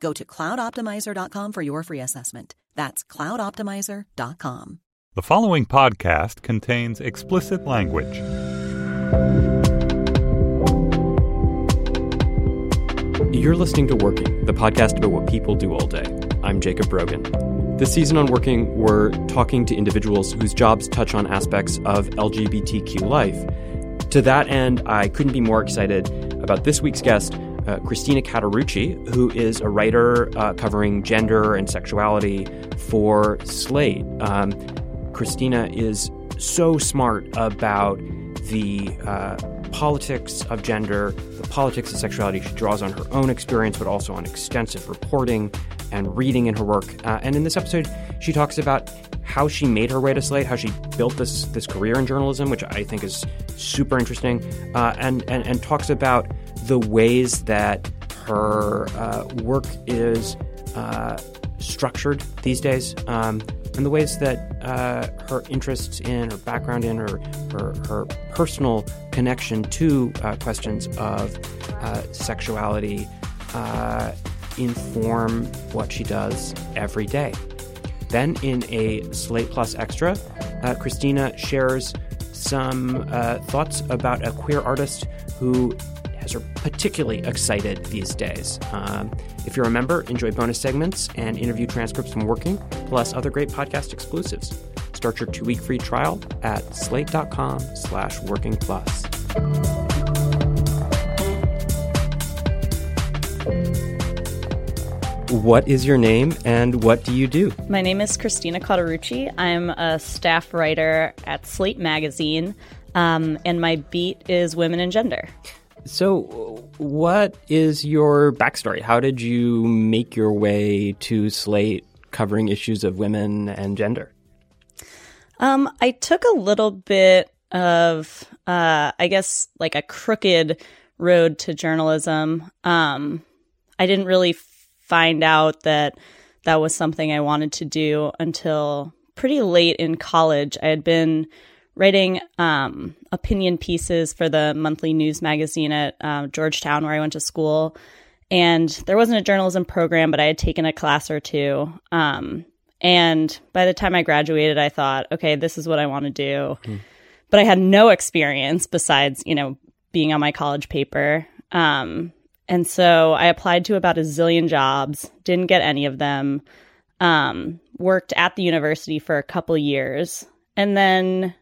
Go to cloudoptimizer.com for your free assessment. That's cloudoptimizer.com. The following podcast contains explicit language. You're listening to Working, the podcast about what people do all day. I'm Jacob Brogan. This season on Working, we're talking to individuals whose jobs touch on aspects of LGBTQ life. To that end, I couldn't be more excited about this week's guest, uh, Christina Cauterucci, who is a writer uh, covering gender and sexuality for Slate. Um, Christina is so smart about the uh, politics of gender, the politics of sexuality. She draws on her own experience, but also on extensive reporting and reading in her work. Uh, and in this episode, she talks about how she made her way to Slate, how she built this this career in journalism, which I think is super interesting, uh, and, and and talks about the ways that her uh, work is uh, structured these days, um, and the ways that uh, her interests in, her background in, her her, her personal connection to uh, questions of uh, sexuality uh, inform what she does every day. Then, in a Slate Plus Extra, Christina shares some thoughts about a queer artist who has her particularly excited these days. Um, if you're a member, enjoy bonus segments and interview transcripts from Working, plus other great podcast exclusives. Start your two-week free trial at slate.com slash working plus. What is your name and what do you do? My name is Christina Cauterucci. I'm a staff writer at Slate Magazine, um, and my beat is women and gender. So, what is your backstory? How did you make your way to Slate covering issues of women and gender? Um, I took a little bit of, uh, I guess, like a crooked road to journalism. Um, I didn't really find out that that was something I wanted to do until pretty late in college. I had been writing um, opinion pieces for the monthly news magazine at uh, Georgetown, where I went to school. And there wasn't a journalism program, but I had taken a class or two. Um, and by the time I graduated, I thought, okay, this is what I want to do. Mm. But I had no experience besides, you know, being on my college paper. Um, and so I applied to about a zillion jobs, didn't get any of them. Um, worked at the university for a couple years, and then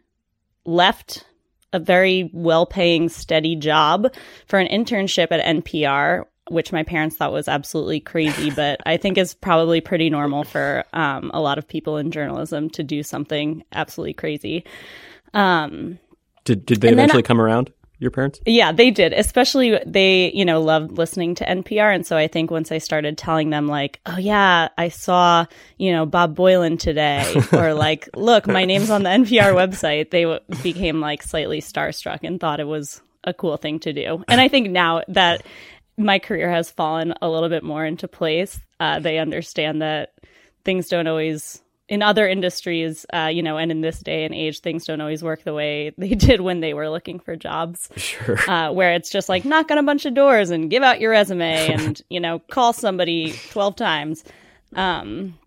left a very well paying, steady job for an internship at NPR, which my parents thought was absolutely crazy, but I think is probably pretty normal for um, a lot of people in journalism to do something absolutely crazy. Um, did, did they eventually come around? Your parents? Yeah, they did. Especially they, you know, loved listening to NPR. And so I think once I started telling them like, oh yeah, I saw, you know, Bob Boilen today or like, look, my name's on the NPR website, they w- became like slightly starstruck and thought it was a cool thing to do. And I think now that my career has fallen a little bit more into place, uh, they understand that things don't always in other industries, uh, you know, and in this day and age, things don't always work the way they did when they were looking for jobs. Sure. Uh, where it's just like knock on a bunch of doors and give out your resume and, you know, call somebody 12 times. Um,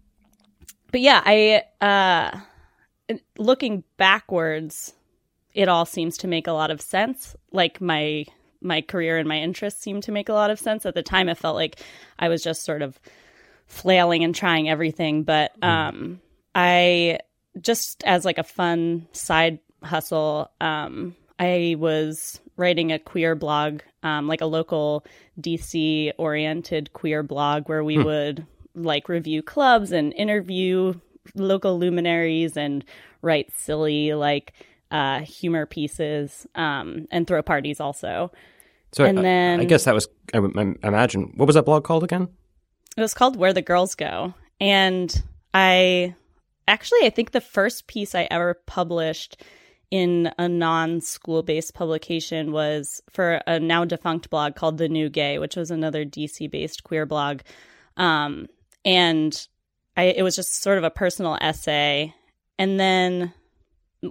but yeah, I, uh, looking backwards, it all seems to make a lot of sense. Like my, my career and my interests seem to make a lot of sense. At the time, it felt like I was just sort of flailing and trying everything. But, mm. um, I just as like a fun side hustle, um, I was writing a queer blog, um, like a local DC oriented queer blog where we hmm. would like review clubs and interview local luminaries and write silly like uh, humor pieces um, and throw parties also. So and I, then I guess that was I, I imagine what was that blog called again? It was called Where the Girls Go, and I actually I think the first piece I ever published in a non-school based publication was for a now defunct blog called The New Gay, which was another DC based queer blog. Um, and I, it was just sort of a personal essay. And then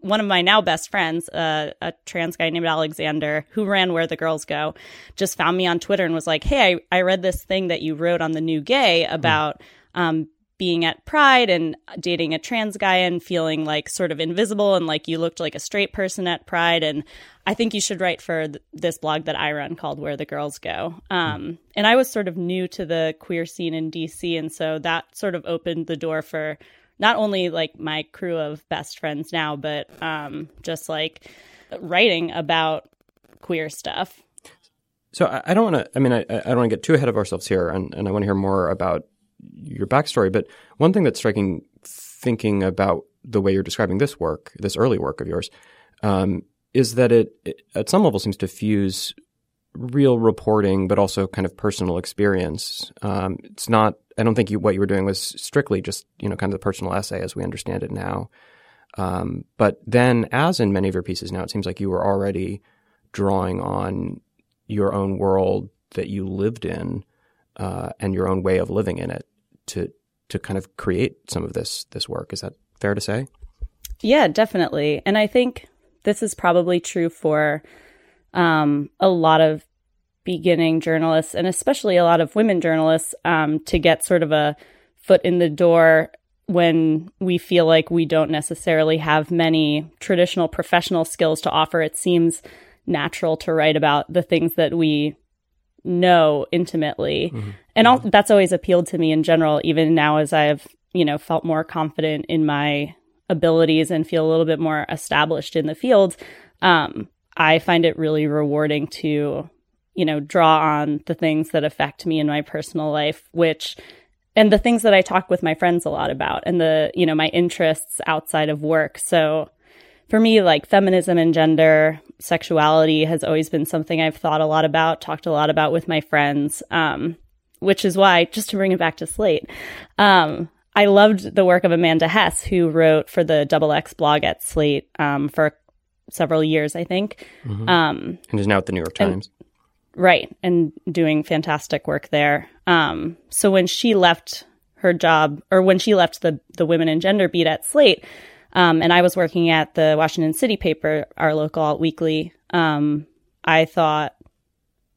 one of my now best friends, uh, a trans guy named Alexander, who ran Where the Girls Go, just found me on Twitter and was like, Hey, I, I read this thing that you wrote on the new gay about um, being at Pride and dating a trans guy and feeling like sort of invisible and like you looked like a straight person at Pride. And I think you should write for th- this blog that I run called Where the Girls Go. Um, and I was sort of new to the queer scene in DC. And so that sort of opened the door for not only like my crew of best friends now, but um, just like writing about queer stuff. So I, I don't want to. I mean, I, I don't want to get too ahead of ourselves here, and, and I want to hear more about your backstory. But one thing that's striking, thinking about the way you're describing this work, this early work of yours, um, is that it, it, at some level seems to fuse real reporting, but also kind of personal experience. Um, it's not. I don't think you, what you were doing was strictly just you know kind of the personal essay as we understand it now. Um, but then, as in many of your pieces now, it seems like you were already drawing on your own world that you lived in uh, and your own way of living in it to to kind of create some of this this work. Is that fair to say? Yeah, definitely. And I think this is probably true for um, a lot of beginning journalists and especially a lot of women journalists um, to get sort of a foot in the door when we feel like we don't necessarily have many traditional professional skills to offer. It seems natural to write about the things that we know intimately. Mm-hmm. And all, that's always appealed to me in general, even now as I've, you know, felt more confident in my abilities and feel a little bit more established in the field. Um, I find it really rewarding to, you know, draw on the things that affect me in my personal life, which, and the things that I talk with my friends a lot about and the, you know, my interests outside of work. So for me, like feminism and gender, sexuality has always been something I've thought a lot about, talked a lot about with my friends. Um, which is why, just to bring it back to Slate, um, I loved the work of Amanda Hess, who wrote for the Double X blog at Slate um, for several years, I think. Mm-hmm. Um, and is now at the New York Times. And, right. And doing fantastic work there. Um, so when she left her job, or when she left the, the Women and Gender beat at Slate, um, and I was working at the Washington City paper, our local weekly, um, I thought,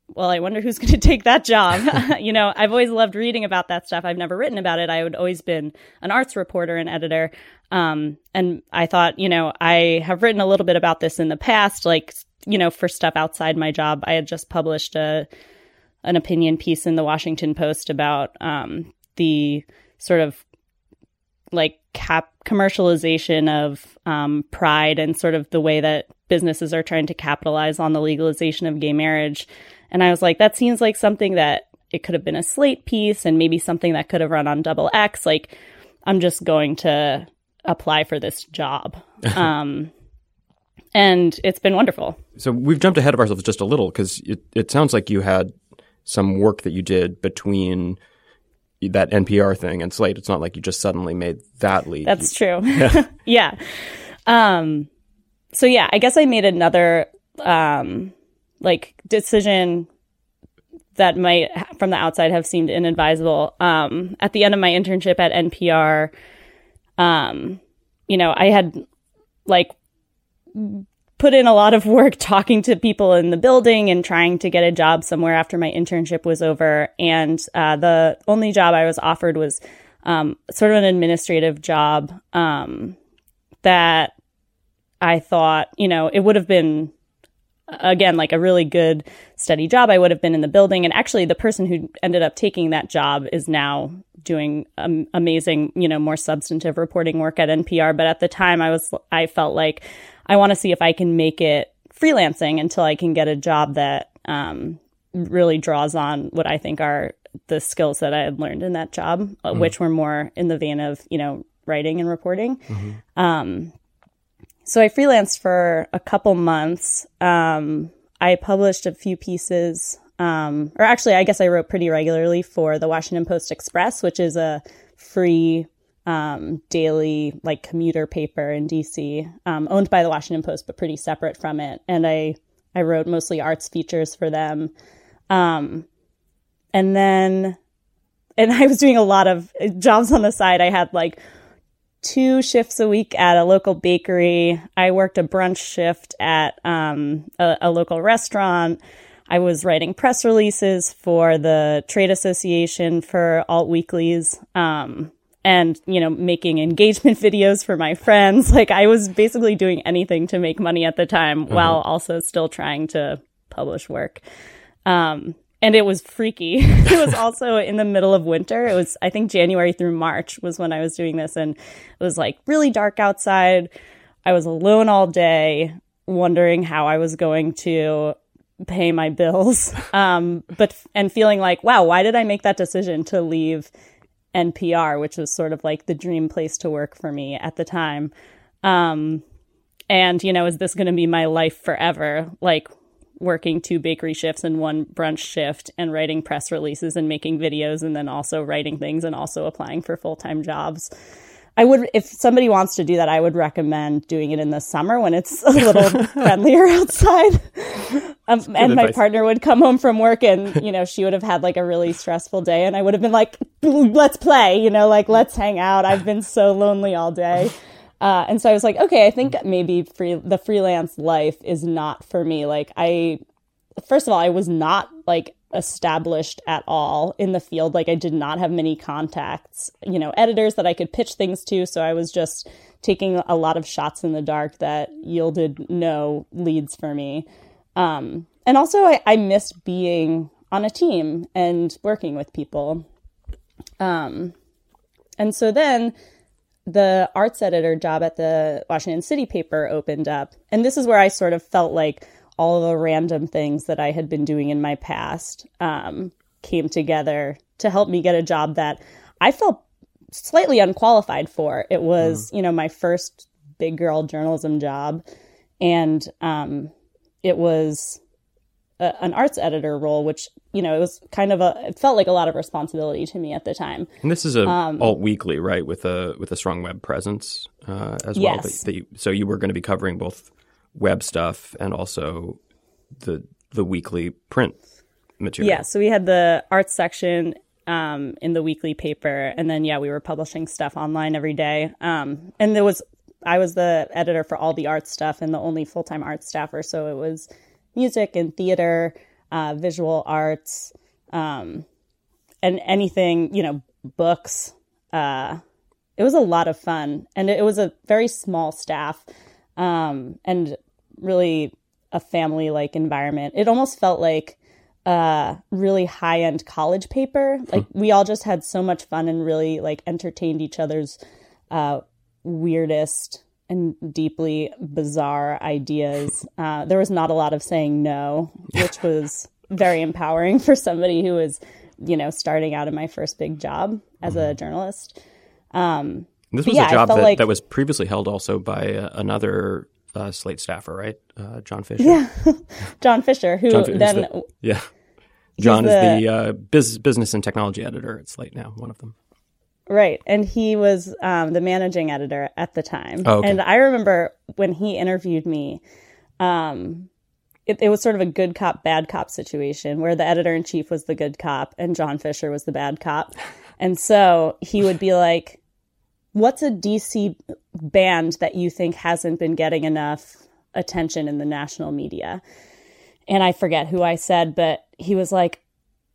well, I wonder who's going to take that job. you know, I've always loved reading about that stuff. I've never written about it. I would always been an arts reporter and editor. Um, and I thought, you know, I have written a little bit about this in the past, like, you know, for stuff outside my job. I had just published a, an opinion piece in the Washington Post about, um, the sort of like cap commercialization of um, pride and sort of the way that businesses are trying to capitalize on the legalization of gay marriage. And I was like, that seems like something that it could have been a slate piece and maybe something that could have run on double X. Like, I'm just going to apply for this job. um, and it's been wonderful. So we've jumped ahead of ourselves just a little because it, it sounds like you had some work that you did between that NPR thing and Slate. It's not like you just suddenly made that leap. That's true. Yeah. yeah. Um, so yeah, I guess I made another um, like decision that might from the outside have seemed inadvisable. Um, at the end of my internship at NPR, um, you know, I had like put in a lot of work talking to people in the building and trying to get a job somewhere after my internship was over. And uh, the only job I was offered was um, sort of an administrative job um, that I thought, you know, it would have been again, like a really good, steady job. I would have been in the building. And actually, the person who ended up taking that job is now doing um, amazing, you know, more substantive reporting work at NPR. But at the time, I was, I felt like I want to see if I can make it freelancing until I can get a job that um, really draws on what I think are the skills that I had learned in that job, mm. which were more in the vein of, you know, writing and reporting. Mm-hmm. Um, so I freelanced for a couple months. Um, I published a few pieces, um, or actually, I guess I wrote pretty regularly for the Washington Post Express, which is a free um, daily like commuter paper in DC, um, owned by the Washington Post, but pretty separate from it. And I I wrote mostly arts features for them. Um, and then, and I was doing a lot of jobs on the side. I had like two shifts a week at a local bakery. I worked a brunch shift at um, a, a, local restaurant. I was writing press releases for the trade association for alt weeklies. Um, and, you know, making engagement videos for my friends. Like I was basically doing anything to make money at the time mm-hmm. while also still trying to publish work. Um, and it was freaky. it was also in the middle of winter. It was, I think, January through March was when I was doing this, and it was like really dark outside. I was alone all day, wondering how I was going to pay my bills, um, but and feeling like, wow, why did I make that decision to leave NPR, which was sort of like the dream place to work for me at the time? Um, and you know, is this going to be my life forever? Like, working two bakery shifts and one brunch shift and writing press releases and making videos and then also writing things and also applying for full-time jobs. I would, if somebody wants to do that, I would recommend doing it in the summer when it's a little friendlier outside. Um, and my partner would come home from work and, you know, she would have had like a really stressful day and I would have been like, let's play, you know, like let's hang out. I've been so lonely all day. Uh, and so I was like, okay, I think maybe free the freelance life is not for me. Like I, first of all, I was not like established at all in the field. Like I did not have many contacts, you know, editors that I could pitch things to. So I was just taking a lot of shots in the dark that yielded no leads for me. Um, and also I, I missed being on a team and working with people. Um, and so then the arts editor job at the Washington City paper opened up. And this is where I sort of felt like all the random things that I had been doing in my past um, came together to help me get a job that I felt slightly unqualified for. It was, mm. you know, my first big girl journalism job. And um, it was a, an arts editor role, which you know it was kind of a it felt like a lot of responsibility to me at the time. And this is a um, alt weekly, right? With a with a strong web presence uh, as well. Yes. That, that you, so you were going to be covering both web stuff and also the the weekly print material. Yeah. So we had the arts section um, in the weekly paper, and then yeah, we were publishing stuff online every day. Um, and there was I was the editor for all the art stuff and the only full time art staffer, so it was music and theater, uh, visual arts, um, and anything, you know, books. Uh, it was a lot of fun. And it was a very small staff um, and really a family like environment. It almost felt like a really high end college paper. Like we all just had so much fun and really like entertained each other's uh, weirdest and deeply bizarre ideas. Uh, there was not a lot of saying no, which was very empowering for somebody who was, you know, starting out in my first big job as mm-hmm. a journalist. Um, this was yeah, a job that, like... that was previously held also by uh, another uh, Slate staffer, right? Uh, John Fischer. Yeah, John Fischer, who John, then the, yeah, John is the, the uh, biz, business and technology editor at Slate now, one of them. Right. And he was um, the managing editor at the time. Oh, okay. And I remember when he interviewed me, um, it, it, was sort of a good cop, bad cop situation where the editor in chief was the good cop and John Fischer was the bad cop. And so he would be like, What's a DC band that you think hasn't been getting enough attention in the national media? And I forget who I said, but he was like,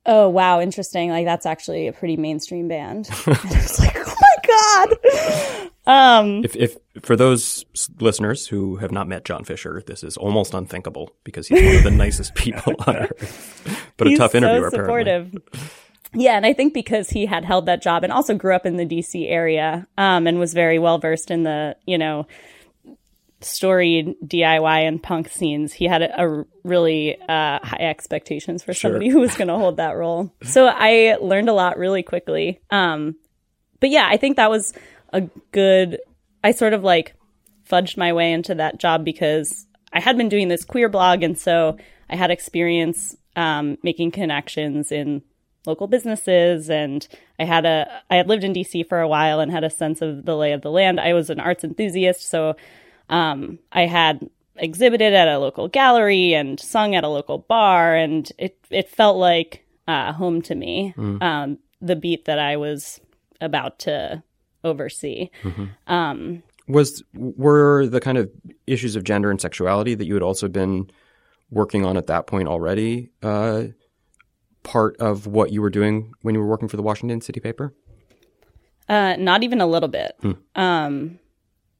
oh wow interesting like that's actually a pretty mainstream band and i was like oh my god Um, If, if for those listeners who have not met John Fischer, this is almost unthinkable because he's one of the nicest people on earth. But a tough interviewer, so apparently. Yeah, and I think because he had held that job and also grew up in the DC area um, and was very well versed in the, you know, storied DIY and punk scenes, he had a, a really uh, high expectations for Sure. somebody who was going to hold that role. So I learned a lot really quickly. Um, but yeah, I think that was a good. I sort of like fudged my way into that job because I had been doing this queer blog, and so I had experience um, making connections in local businesses, and I had a I had lived in DC for a while and had a sense of the lay of the land. I was an arts enthusiast, so um, I had exhibited at a local gallery and sung at a local bar, and it it felt like uh, home to me. Um, the beat that I was about to oversee. Um, Was were the kind of issues of gender and sexuality that you had also been working on at that point already uh, part of what you were doing when you were working for the Washington City paper? Uh, not even a little bit. Um,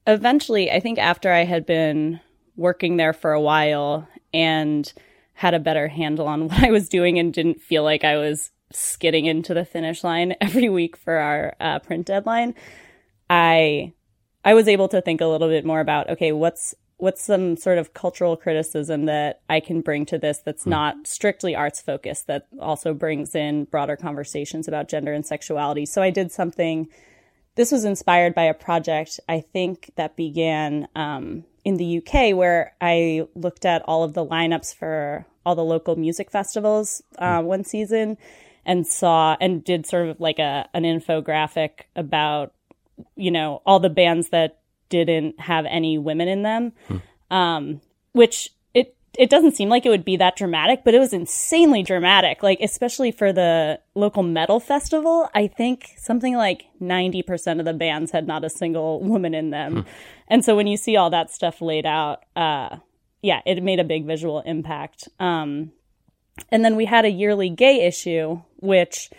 eventually, I think after I had been working there for a while and had a better handle on what I was doing and didn't feel like I was skidding into the finish line every week for our uh, print deadline, I I was able to think a little bit more about okay, what's what's some sort of cultural criticism that I can bring to this that's not strictly arts focused that also brings in broader conversations about gender and sexuality. So I did something this was inspired by a project I think that began um, in the UK, where I looked at all of the lineups for all the local music festivals uh, one season, and saw and did sort of like a an infographic about you know all the bands that didn't have any women in them, um, which it it doesn't seem like it would be that dramatic, but it was insanely dramatic. Like especially for the local metal festival, I think something like ninety percent of the bands had not a single woman in them, and so when you see all that stuff laid out, uh, yeah, it made a big visual impact. Um, and then we had a yearly gay issue, which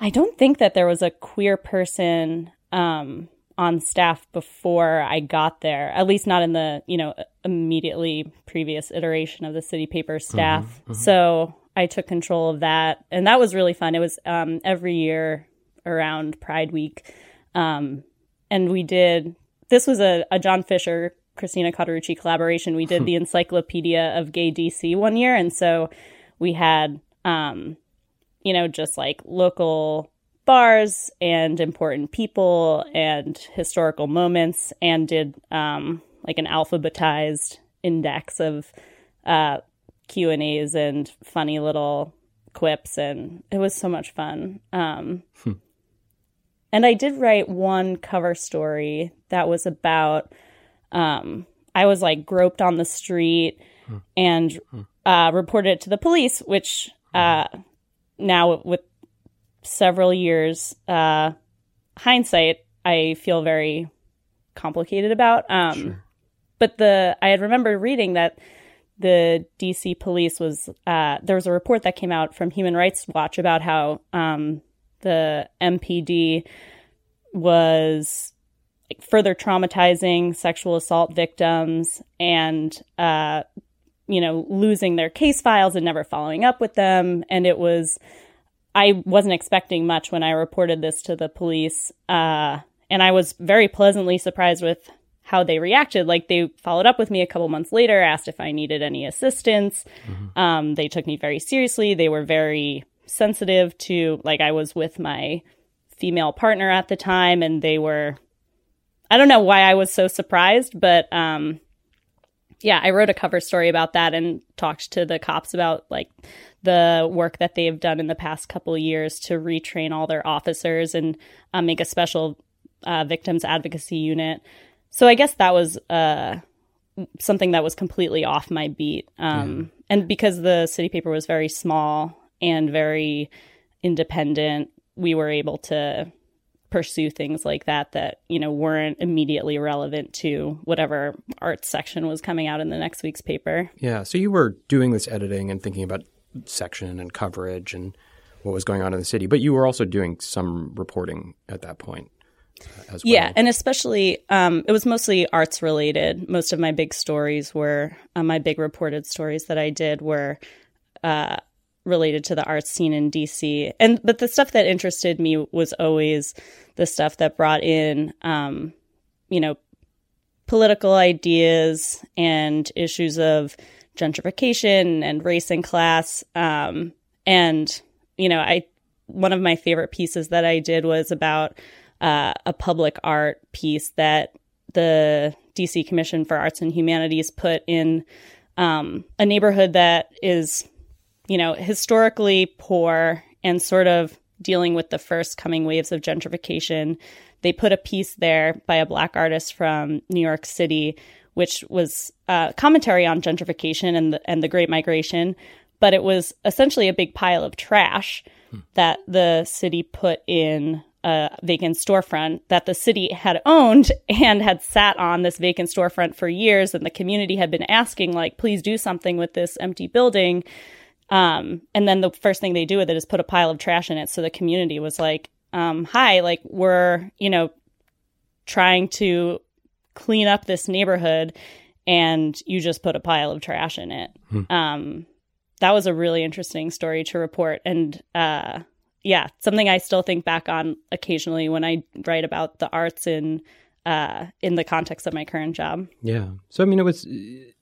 I don't think that there was a queer person um, on staff before I got there, at least not in the, you know, immediately previous iteration of the city paper staff. So I took control of that. And that was really fun. It was um, every year around Pride Week. Um, and we did, this was a, a John Fischer, Christina Cauterucci collaboration. We did the Encyclopedia of Gay DC one year. And so we had, um, you know, just like local bars and important people and historical moments and did um, like an alphabetized index of uh, Q and A's and funny little quips, and it was so much fun. Um, And I did write one cover story that was about um, I was like groped on the street and uh, reported it to the police, which uh, now with several years uh, hindsight, I feel very complicated about. Um, But the I had remembered reading that the DC police was uh, there was a report that came out from Human Rights Watch about how um, the MPD was like, further traumatizing sexual assault victims and uh, you know losing their case files and never following up with them and it was i wasn't expecting much when i reported this to the police uh, and i was very pleasantly surprised with how they reacted. Like they followed up with me a couple months later asked if i needed any assistance. Um, they took me very seriously. They were very sensitive to like i was with my female partner at the time and they were I don't know why I was so surprised, but um yeah, I wrote a cover story about that and talked to the cops about like the work that they've done in the past couple of years to retrain all their officers and um, make a special uh, victims advocacy unit. So I guess that was uh, something that was completely off my beat. Um, And because the city paper was very small and very independent, we were able to pursue things like that that you know weren't immediately relevant to whatever art section was coming out in the next week's paper. Yeah. So you were doing this editing and thinking about section and coverage and what was going on in the city, but you were also doing some reporting at that point. as well. Yeah, and especially um, it was mostly arts related. Most of my big stories were uh, my big reported stories that I did were uh, related to the arts scene in DC. And but the stuff that interested me was always the stuff that brought in, um, you know, political ideas and issues of gentrification and race and class. Um, and you know, I one of my favorite pieces that I did was about uh, a public art piece that the DC Commission for Arts and Humanities put in um, a neighborhood that is, you know, historically poor and sort of dealing with the first coming waves of gentrification. They put a piece there by a black artist from New York City, which was uh, commentary on gentrification and the, and the Great Migration, but it was essentially a big pile of trash hmm. that the city put in a vacant storefront that the city had owned and had sat on this vacant storefront for years and the community had been asking like please do something with this empty building um, and then the first thing they do with it is put a pile of trash in it so the community was like um, hi like we're you know trying to clean up this neighborhood and you just put a pile of trash in it hmm. um, that was a really interesting story to report and uh, yeah, something I still think back on occasionally when I write about the arts in uh, in the context of my current job. Yeah. So I mean, it was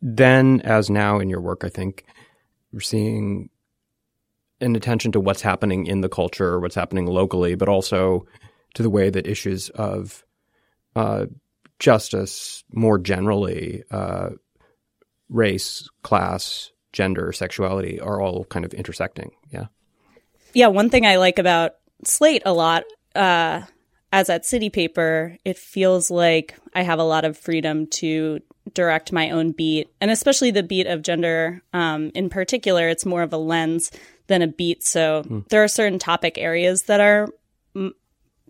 then as now in your work. I think we're seeing an attention to what's happening in the culture, what's happening locally, but also to the way that issues of uh, justice more generally, uh, race, class, gender, sexuality are all kind of intersecting. Yeah yeah, one thing I like about Slate a lot, uh, as at City Paper, it feels like I have a lot of freedom to direct my own beat, and especially the beat of gender um, in particular. It's more of a lens than a beat. So mm. there are certain topic areas that are m-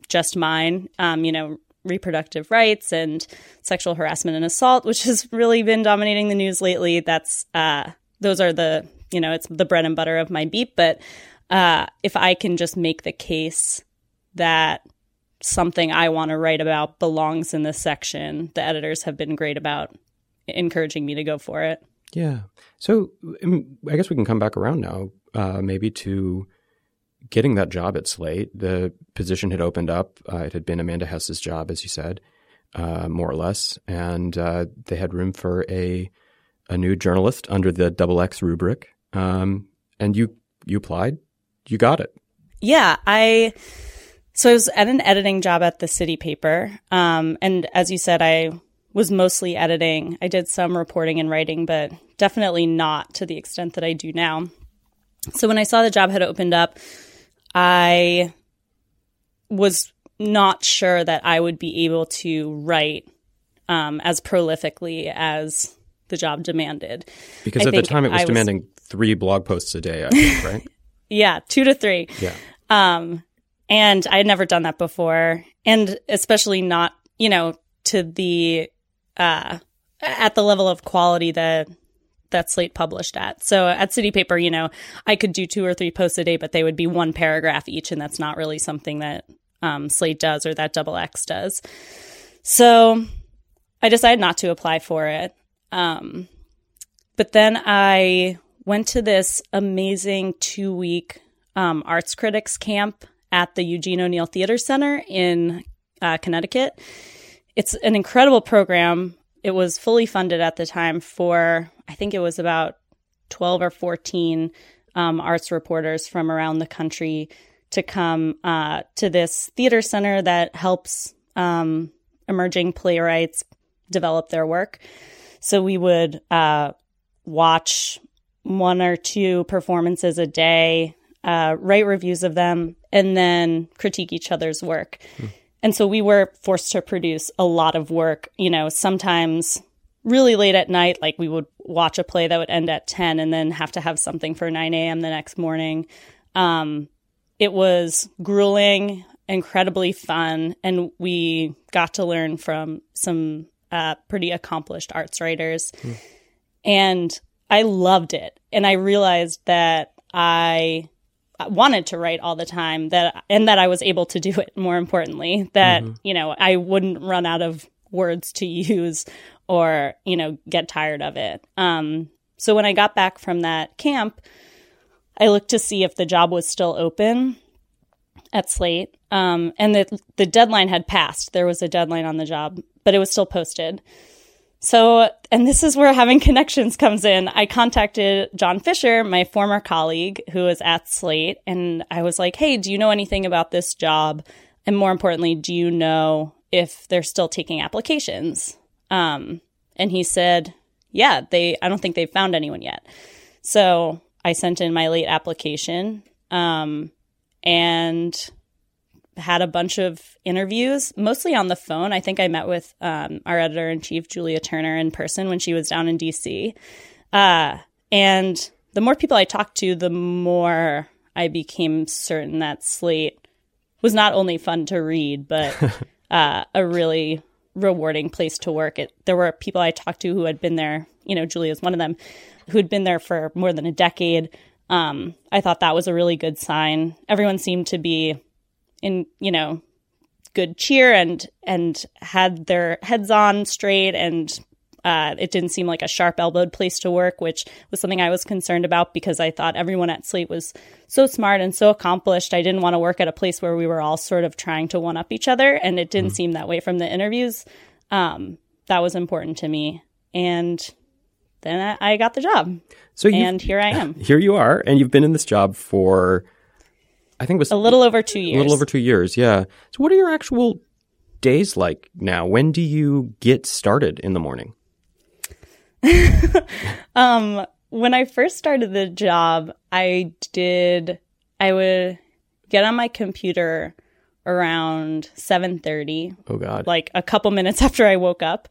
just mine. Um, you know, reproductive rights and sexual harassment and assault, which has really been dominating the news lately. That's uh, those are the you know it's the bread and butter of my beat, but uh, if I can just make the case that something I want to write about belongs in this section, the editors have been great about encouraging me to go for it. Yeah. So um, I guess we can come back around now, uh, maybe to getting that job at Slate. The position had opened up. Uh, it had been Amanda Hess's job, as you said, uh, more or less, and uh, they had room for a a new journalist under the double X rubric. Um, and you you applied you got it. Yeah, I so I was at an editing job at the city paper. Um, and as you said, I was mostly editing. I did some reporting and writing, but definitely not to the extent that I do now. So when I saw the job had opened up, I was not sure that I would be able to write um, as prolifically as the job demanded. Because I at the time it was I demanding three blog posts a day, I think, right? Yeah, two to three. Yeah. Um, and I had never done that before, and especially not, you know, to the uh, at the level of quality that that Slate published at. So at City Paper, you know, I could do two or three posts a day, but they would be one paragraph each, and that's not really something that um, Slate does or that Double X does. So I decided not to apply for it. Um, but then I went to this amazing two week um, arts critics camp at the Eugene O'Neill Theater Center in uh, Connecticut. It's an incredible program. It was fully funded at the time for, I think it was about 12 or 14 um, arts reporters from around the country to come uh, to this theater center that helps um, emerging playwrights develop their work. So we would uh, watch one or two performances a day, uh, write reviews of them, and then critique each other's work. Hmm. And so we were forced to produce a lot of work, you know, sometimes really late at night, like we would watch a play that would end at 10 and then have to have something for 9 a.m. the next morning. Um, it was grueling, incredibly fun, and we got to learn from some uh, pretty accomplished arts writers. Hmm. And I loved it. And I realized that I wanted to write all the time that and that I was able to do it more importantly that mm-hmm. you know I wouldn't run out of words to use or you know get tired of it. Um so when I got back from that camp I looked to see if the job was still open at Slate. Um and the the deadline had passed. There was a deadline on the job but it was still posted so, and this is where having connections comes in. I contacted John Fischer, my former colleague who was at Slate, and I was like, hey, do you know anything about this job? And more importantly, do you know if they're still taking applications? Um, and he said, yeah, they, I don't think they've found anyone yet. So I sent in my late application. Um, and had a bunch of interviews, mostly on the phone. I think I met with um, our editor in chief, Julia Turner, in person when she was down in DC. Uh, and the more people I talked to, the more I became certain that Slate was not only fun to read, but uh, a really rewarding place to work. It, there were people I talked to who had been there, you know, Julia's one of them, who'd been there for more than a decade. Um, I thought that was a really good sign. Everyone seemed to be in you know good cheer and and had their heads on straight and uh, it didn't seem like a sharp elbowed place to work, which was something I was concerned about because I thought everyone at Slate was so smart and so accomplished. I didn't want to work at a place where we were all sort of trying to one up each other, and it didn't mm. seem that way from the interviews. Um, that was important to me, and then I, I got the job. So and here I am. Here you are, and you've been in this job for I think it was a little over two years. A little over two years, yeah. So, what are your actual days like now? When do you get started in the morning? um, when I first started the job, I did. I would get on my computer around seven thirty. Oh God! Like a couple minutes after I woke up.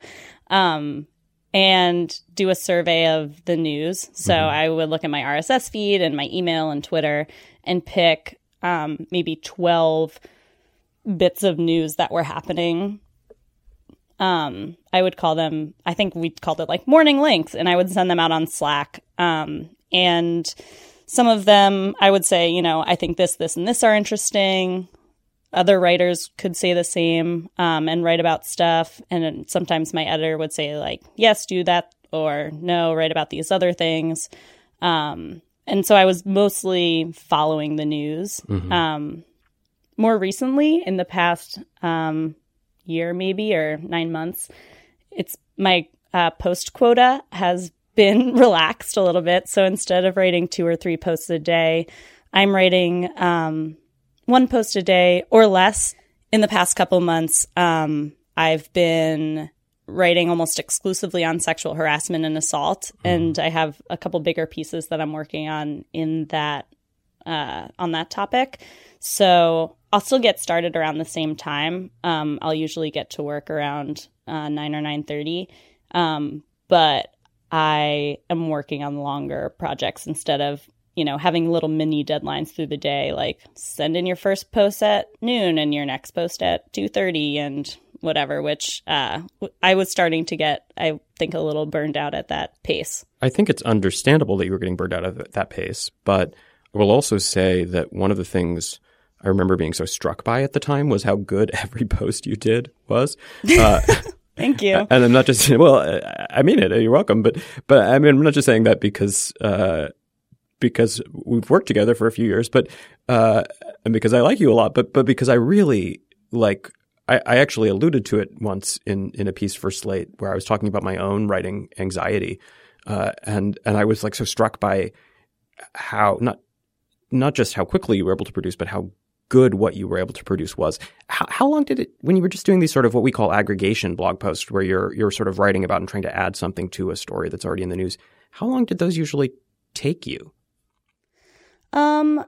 Um, and do a survey of the news. So mm-hmm. I would look at my RSS feed and my email and Twitter and pick um, maybe 12 bits of news that were happening. Um, I would call them, I think we called it like morning links, and I would send them out on Slack. Um, and some of them, I would say, you know, I think this, this, and this are interesting. Other writers could say the same um, and write about stuff. And sometimes my editor would say, like, yes, do that, or no, write about these other things. Um, and so I was mostly following the news. Mm-hmm. Um, more recently, in the past um, year, maybe or nine months, it's my uh, post quota has been relaxed a little bit. So instead of writing two or three posts a day, I'm writing um, one post a day or less. In the past couple months, um, I've been writing almost exclusively on sexual harassment and assault, mm. and I have a couple bigger pieces that I'm working on in that uh, on that topic. So I'll still get started around the same time. Um, I'll usually get to work around uh, nine or nine thirty, um, but I am working on longer projects instead of you know having little mini deadlines through the day, like send in your first post at noon and your next post at two thirty, and whatever, which uh, I was starting to get, I think, a little burned out at that pace. I think it's understandable that you were getting burned out at that pace, but I will also say that one of the things I remember being so struck by at the time was how good every post you did was. Uh, Thank you. And I'm not just well, I mean it. You're welcome, but but I mean I'm not just saying that because uh, because we've worked together for a few years, but uh, and because I like you a lot, but but because I really like I, I actually alluded to it once in in a piece for Slate where I was talking about my own writing anxiety, uh, and and I was like so struck by how not not just how quickly you were able to produce, but how good what you were able to produce was. How, how, long did it when you were just doing these sort of what we call aggregation blog posts, where you're you're sort of writing about and trying to add something to a story that's already in the news? How long did those usually take you? Um,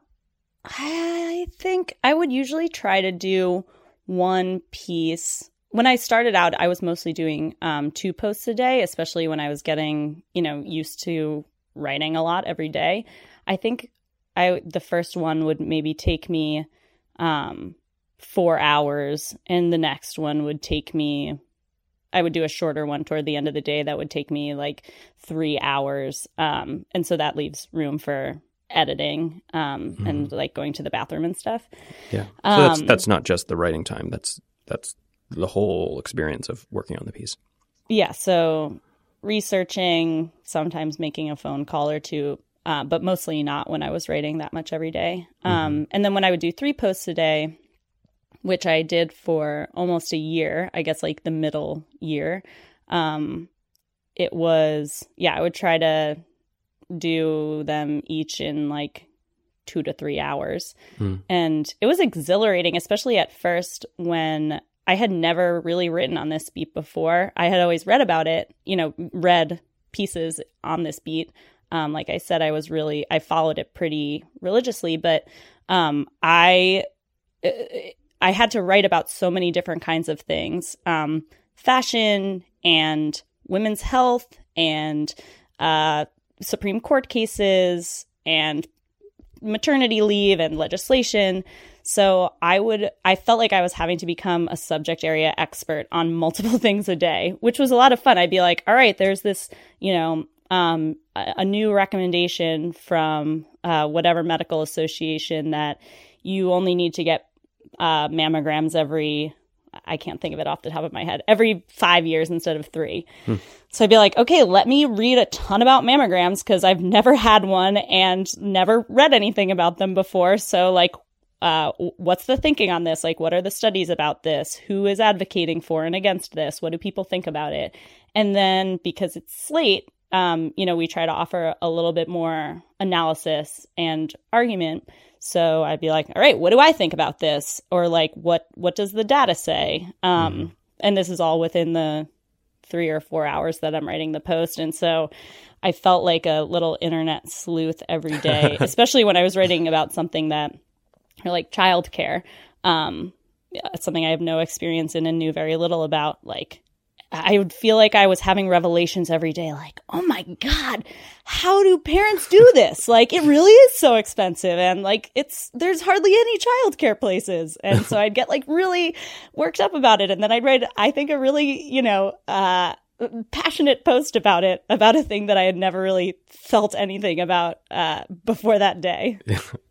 I think I would usually try to do one piece. When I started out, I was mostly doing um, two posts a day, especially when I was getting, you know, used to writing a lot every day. I think I the first one would maybe take me um, four hours, and the next one would take me. I would do a shorter one toward the end of the day that would take me like three hours, um, and so that leaves room for editing um, mm-hmm. and like going to the bathroom and stuff. Yeah. So um, that's that's not just the writing time. That's that's the whole experience of working on the piece. Yeah. So researching, sometimes making a phone call or two, uh, but mostly not when I was writing that much every day. Um, mm-hmm. and then when I would do three posts a day, which I did for almost a year, I guess like the middle year, um, it was, yeah, I would try to do them each in like two to three hours. Mm. And it was exhilarating, especially at first when I had never really written on this beat before. I had always read about it, you know, read pieces on this beat. Um, like I said, I was really, I followed it pretty religiously, but um, I, I had to write about so many different kinds of things um, fashion and women's health and uh, Supreme Court cases and maternity leave and legislation. So I would, I felt like I was having to become a subject area expert on multiple things a day, which was a lot of fun. I'd be like, all right, there's this, you know, um, a, a, new recommendation from uh, whatever medical association that you only need to get uh, mammograms every I can't think of it off the top of my head, every five years instead of three. Hmm. So I'd be like, okay, let me read a ton about mammograms because I've never had one and never read anything about them before. So, like, uh, what's the thinking on this? Like, what are the studies about this? Who is advocating for and against this? What do people think about it? And then because it's slate, um, you know, we try to offer a little bit more analysis and argument. So I'd be like, all right, what do I think about this? Or like, what what does the data say? Um, mm-hmm. And this is all within the three or four hours that I'm writing the post. And so I felt like a little internet sleuth every day, especially when I was writing about something that, or like childcare. Um, something I have no experience in and knew very little about. Like, I would feel like I was having revelations every day, like, oh my God, how do parents do this? like, it really is so expensive. And like, it's, there's hardly any childcare places. And so I'd get like really worked up about it. And then I'd write, I think, a really, you know, uh, passionate post about it, about a thing that I had never really felt anything about uh, before that day.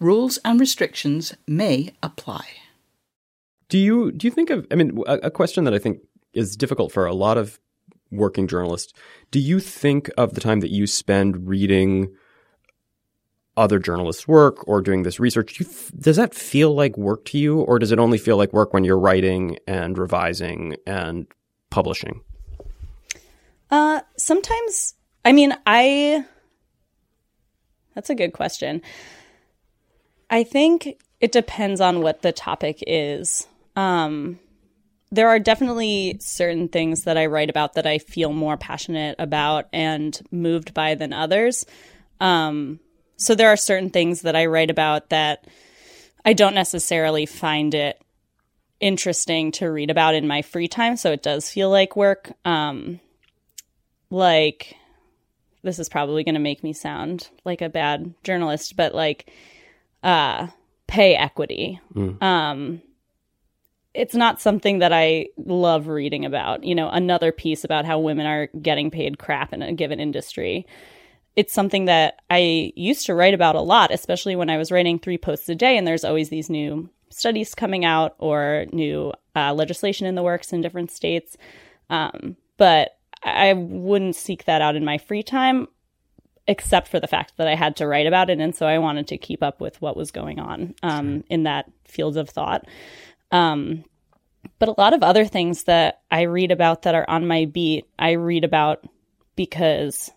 rules and restrictions may apply. Do you do you think of? I mean, a, a question that I think is difficult for a lot of working journalists. Do you think of the time that you spend reading other journalists' work or doing this research? Do does that feel like work to you, or does it only feel like work when you're writing and revising and publishing? Uh, sometimes. I mean, I. That's a good question. I think it depends on what the topic is. Um, there are definitely certain things that I write about that I feel more passionate about and moved by than others. Um, so there are certain things that I write about that I don't necessarily find it interesting to read about in my free time. So it does feel like work. Um, like this is probably going to make me sound like a bad journalist, but like uh, pay equity. Mm. Um, it's not something that I love reading about. You know, another piece about how women are getting paid crap in a given industry. It's something that I used to write about a lot, especially when I was writing three posts a day, and there's always these new studies coming out or new uh, legislation in the works in different states. Um, but I wouldn't seek that out in my free time, except for the fact that I had to write about it. And so I wanted to keep up with what was going on um, sure. in that field of thought. Um, but a lot of other things that I read about that are on my beat, I read about because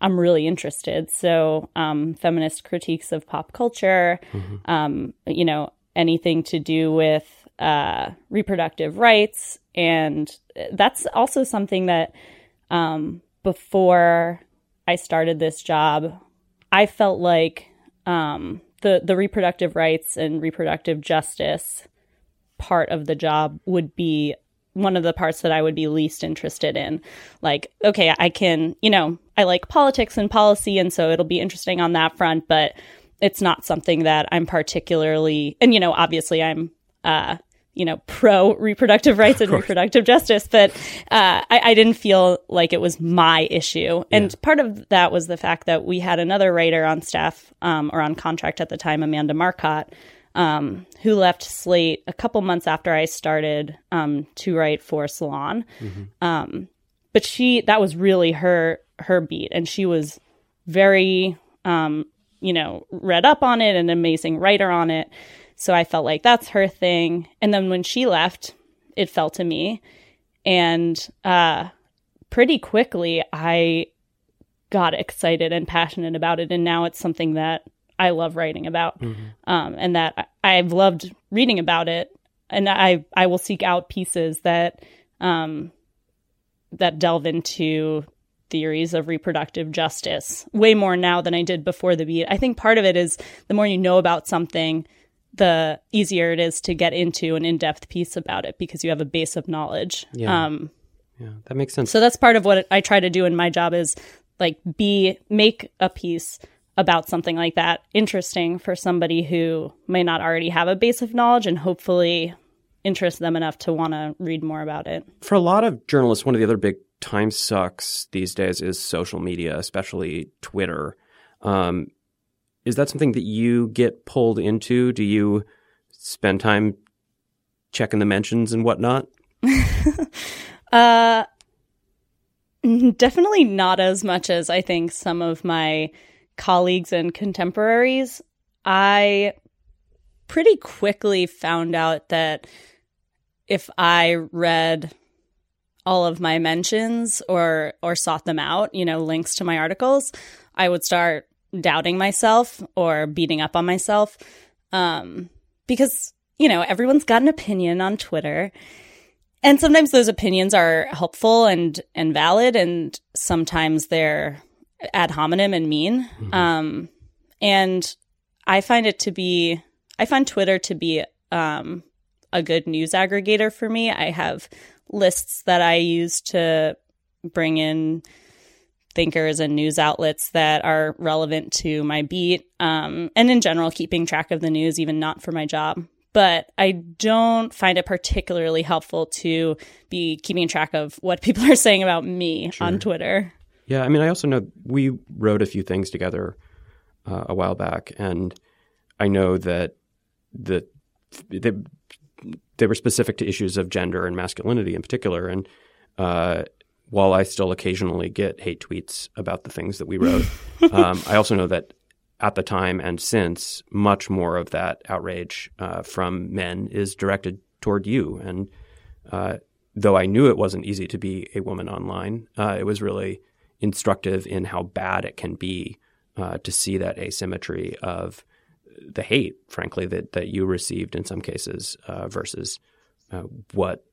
I'm really interested. So, um, feminist critiques of pop culture, mm-hmm. um, you know, anything to do with uh, reproductive rights. And that's also something that um, before I started this job, I felt like um, the the reproductive rights and reproductive justice part of the job would be one of the parts that I would be least interested in. Like, okay, I can, you know, I like politics and policy, and so it'll be interesting on that front, but it's not something that I'm particularly, and you know, obviously I'm uh, you know, pro reproductive rights and reproductive justice, but uh, I, I, didn't feel like it was my issue. And yeah. part of that was the fact that we had another writer on staff um, or on contract at the time, Amanda Marcotte, um, who left Slate a couple months after I started um, to write for Salon. Mm-hmm. Um, but she, that was really her her beat, and she was very, um, you know, read up on it, an amazing writer on it. So I felt like that's her thing. And then when she left, it fell to me. And uh, pretty quickly, I got excited and passionate about it. And now it's something that I love writing about mm-hmm. um, and that I've loved reading about it. And I, I will seek out pieces that, um, that delve into theories of reproductive justice way more now than I did before the beat. I think part of it is the more you know about something, the easier it is to get into an in-depth piece about it because you have a base of knowledge. Yeah. Um, yeah, that makes sense. So that's part of what I try to do in my job is like be make a piece about something like that interesting for somebody who may not already have a base of knowledge and hopefully interest them enough to want to read more about it. For a lot of journalists, one of the other big time sucks these days is social media, especially Twitter. Um, is that something that you get pulled into? Do you spend time checking the mentions and whatnot? uh, definitely not as much as I think some of my colleagues and contemporaries. I pretty quickly found out that if I read all of my mentions or or sought them out, you know, links to my articles, I would start doubting myself or beating up on myself. Um, because, you know, everyone's got an opinion on Twitter. And sometimes those opinions are helpful and, and valid, and sometimes they're ad hominem and mean. Mm-hmm. Um, and I find it to be, I find Twitter to be um, a good news aggregator for me. I have lists that I use to bring in thinkers and news outlets that are relevant to my beat, um, and in general, keeping track of the news, even not for my job. But I don't find it particularly helpful to be keeping track of what people are saying about me sure. on Twitter. Yeah, I mean, I also know we wrote a few things together uh, a while back, and I know that the they, they were specific to issues of gender and masculinity in particular, and uh, while I still occasionally get hate tweets about the things that we wrote, um, I also know that at the time and since, much more of that outrage uh, from men is directed toward you. And uh, though I knew it wasn't easy to be a woman online, uh, it was really instructive in how bad it can be uh, to see that asymmetry of the hate, frankly, that, that you received in some cases uh, versus uh, what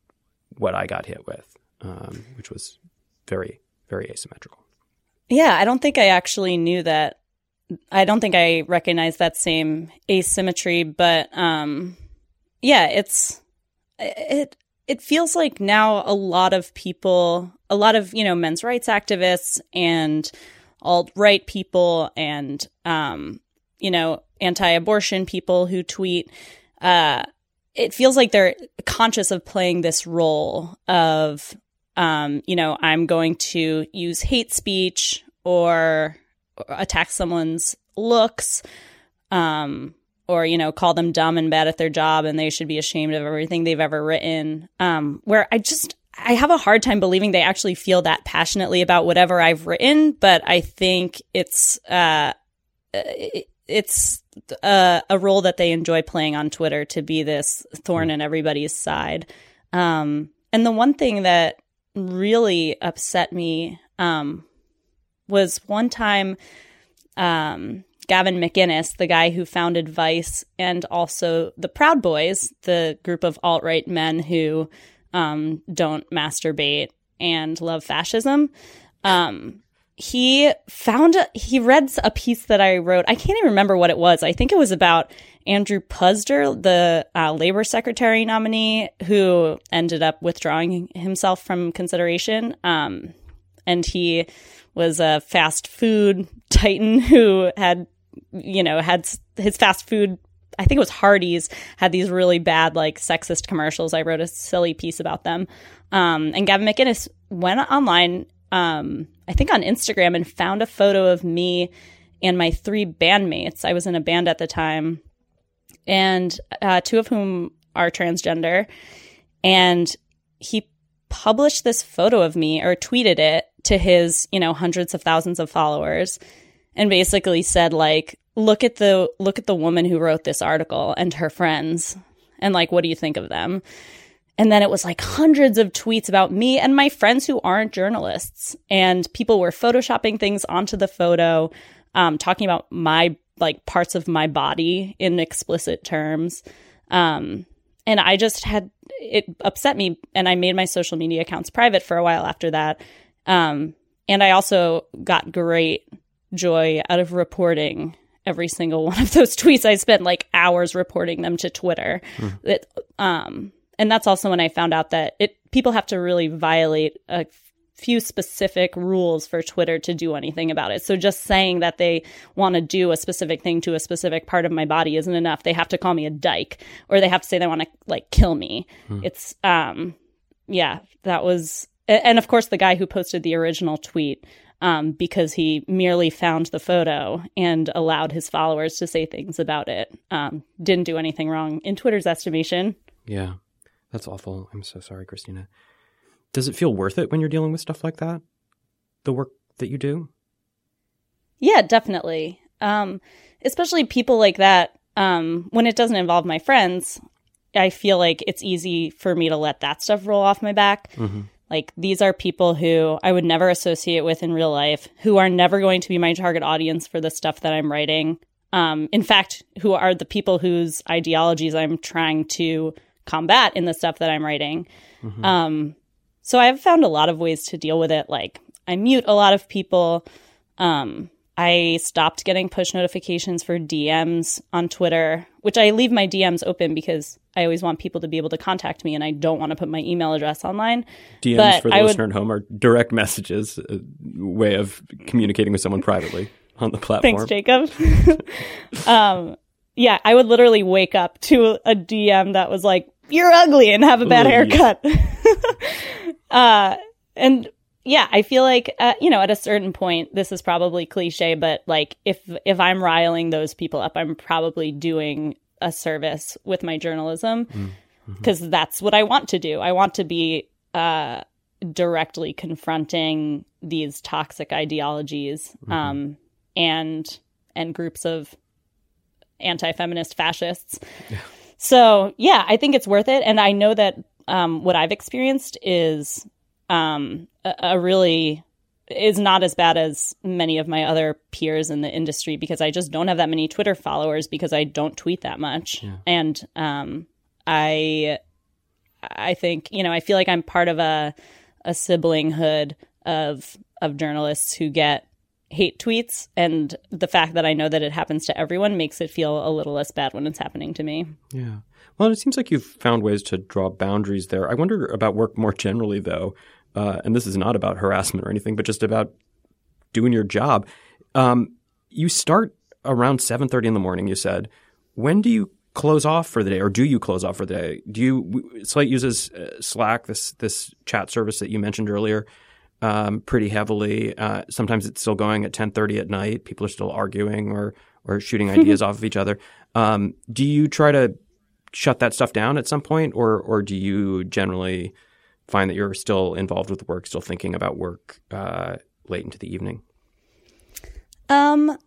what I got hit with um, which was very, very asymmetrical. Yeah, I don't think I actually knew that. I don't think I recognized that same asymmetry, but um, yeah, it's it it feels like now a lot of people a lot of you know men's rights activists and alt right people and um, you know anti-abortion people who tweet. Uh, it feels like they're conscious of playing this role of um, you know I'm going to use hate speech or attack someone's looks um, or you know call them dumb and bad at their job and they should be ashamed of everything they've ever written. Um, where i just i have a hard time believing they actually feel that passionately about whatever i've written but i think it's uh, it's a, a, role that they enjoy playing on twitter to be this thorn in everybody's side. Um, and the one thing that really upset me um, was one time um, Gavin McInnes, the guy who founded Vice, and also the Proud Boys, the group of alt right men who um, don't masturbate and love fascism. Um, he found he read a piece that I wrote. I can't even remember what it was. I think it was about Andrew Puzder, the uh, labor secretary nominee, who ended up withdrawing himself from consideration. Um, and he was a fast food titan who had you know, had his fast food I think it was Hardee's had these really bad like sexist commercials. I wrote a silly piece about them. Um, and Gavin McInnes went online, um, I think on Instagram, and found a photo of me and my three bandmates. I was in a band at the time, and uh, two of whom are transgender. And he published this photo of me or tweeted it to his, you know, hundreds of thousands of followers and basically said like look at the look at the woman who wrote this article and her friends and like what do you think of them and then it was like hundreds of tweets about me and my friends who aren't journalists and people were photoshopping things onto the photo um, talking about my like parts of my body in explicit terms um, and i just had it upset me and i made my social media accounts private for a while after that um, and i also got great joy out of reporting every single one of those tweets. I spent like hours reporting them to Twitter. Mm. That, um, and that's also when I found out that it people have to really violate a few specific rules for Twitter to do anything about it. So just saying that they want to do a specific thing to a specific part of my body isn't enough. They have to call me a dyke or they have to say they want to like kill me. Mm. It's um yeah, that was and of course the guy who posted the original tweet um, because he merely found the photo and allowed his followers to say things about it. Um, didn't do anything wrong in Twitter's estimation. Yeah, that's awful. I'm so sorry, Christina. Does it feel worth it when you're dealing with stuff like that? The work that you do? Yeah, definitely. Um, especially people like that. Um, when it doesn't involve my friends, I feel like it's easy for me to let that stuff roll off my back. Mm-hmm. Like these are people who I would never associate with in real life, who are never going to be my target audience for the stuff that I'm writing. Um, in fact, who are the people whose ideologies I'm trying to combat in the stuff that I'm writing. Mm-hmm. Um, so I've found a lot of ways to deal with it. Like I mute a lot of people. Um, I stopped getting push notifications for DMs on Twitter, which I leave my DMs open because I always want people to be able to contact me and I don't want to put my email address online. DMs but for the I listener would... at home are direct messages, a way of communicating with someone privately on the platform. Thanks, Jacob. um, yeah, I would literally wake up to a DM that was like, you're ugly and have a bad haircut. uh, and yeah, I feel like uh, you know at a certain point this is probably cliche, but like if if I'm riling those people up, I'm probably doing a service with my journalism because mm-hmm. that's what I want to do. I want to be uh, directly confronting these toxic ideologies mm-hmm. um, and and groups of anti-feminist fascists. Yeah. So yeah, I think it's worth it, and I know that um, what I've experienced is um, a, a really is not as bad as many of my other peers in the industry because I just don't have that many Twitter followers because I don't tweet that much. Yeah. And um, I I think, you know, I feel like I'm part of a a siblinghood of of journalists who get hate tweets and the fact that I know that it happens to everyone makes it feel a little less bad when it's happening to me. Yeah. Well, it seems like you've found ways to draw boundaries there. I wonder about work more generally though uh, and this is not about harassment or anything, but just about doing your job. Um, you start around 7.30 in the morning, you said. When do you close off for the day, or do you close off for the day? Do you Slate uses uh, Slack, this this chat service that you mentioned earlier, um, pretty heavily. Uh, sometimes it's still going at ten thirty at night. People are still arguing or or shooting ideas off of each other. Um, do you try to shut that stuff down at some point, or or do you generally find that you're still involved with work, still thinking about work uh, late into the evening? Um,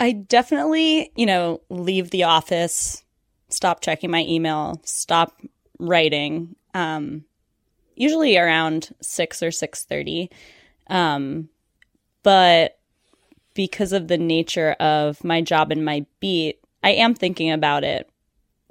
I definitely, you know, leave the office stop checking my email, stop writing. Um, usually around six or six thirty, um, but because of the nature of my job and my beat, I am thinking about it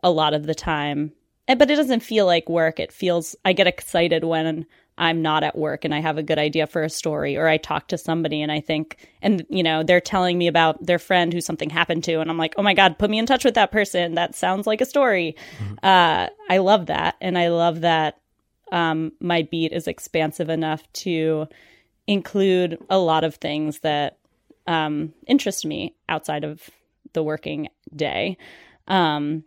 a lot of the time. But it doesn't feel like work. It feels I get excited when I'm not at work and I have a good idea for a story, or I talk to somebody and I think, and you know, they're telling me about their friend who something happened to, and I'm like, oh my God, put me in touch with that person. That sounds like a story. Mm-hmm. Uh, I love that. And I love that um, my beat is expansive enough to include a lot of things that um, interest me outside of the working day. Um,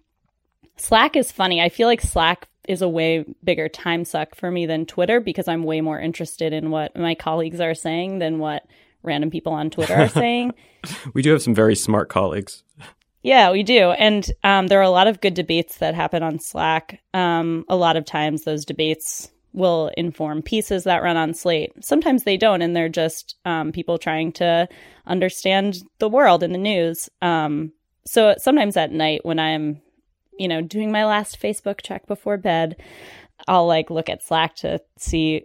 Slack is funny. I feel like Slack is a way bigger time suck for me than Twitter because I'm way more interested in what my colleagues are saying than what random people on Twitter are saying. we do have some very smart colleagues. Yeah, we do. And um, there are a lot of good debates that happen on Slack. Um, a lot of times those debates will inform pieces that run on Slate. Sometimes they don't, and they're just um, people trying to understand the world and the news. Um, so sometimes at night when I'm you know, doing my last Facebook check before bed, I'll like look at Slack to see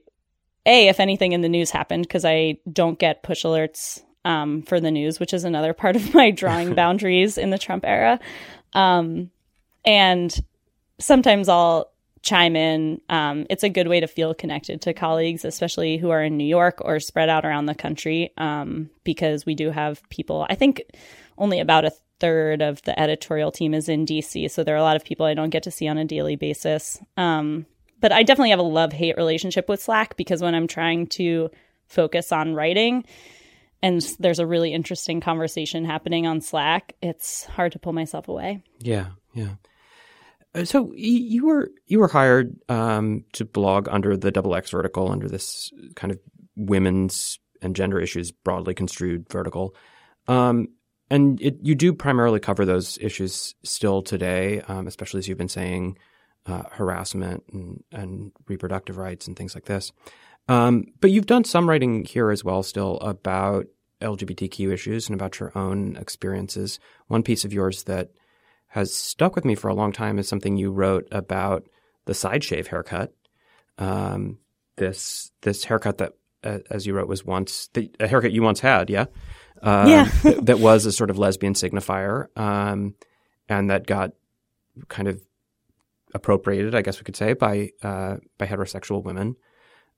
a if anything in the news happened because I don't get push alerts um, for the news, which is another part of my drawing boundaries in the Trump era. Um, and sometimes I'll chime in. Um, it's a good way to feel connected to colleagues, especially who are in New York or spread out around the country, um, because we do have people. I think only about a third of the editorial team is in DC. So there are a lot of people I don't get to see on a daily basis. Um, but I definitely have a love hate relationship with Slack because when I'm trying to focus on writing and there's a really interesting conversation happening on Slack, it's hard to pull myself away. Yeah, yeah. Uh, so you were you were hired um, to blog under the Double X vertical, under this kind of women's and gender issues broadly construed vertical. Um, and it, you do primarily cover those issues still today, um, especially as you've been saying, uh, harassment and, and, reproductive rights and things like this. Um, but you've done some writing here as well, still about LGBTQ issues and about your own experiences. One piece of yours that has stuck with me for a long time is something you wrote about the side shave haircut. Um, this this haircut that, uh, as you wrote, was once the, a haircut you once had, yeah um, yeah. that, that, was a sort of lesbian signifier, um, and that got kind of appropriated, I guess we could say, by uh, by heterosexual women.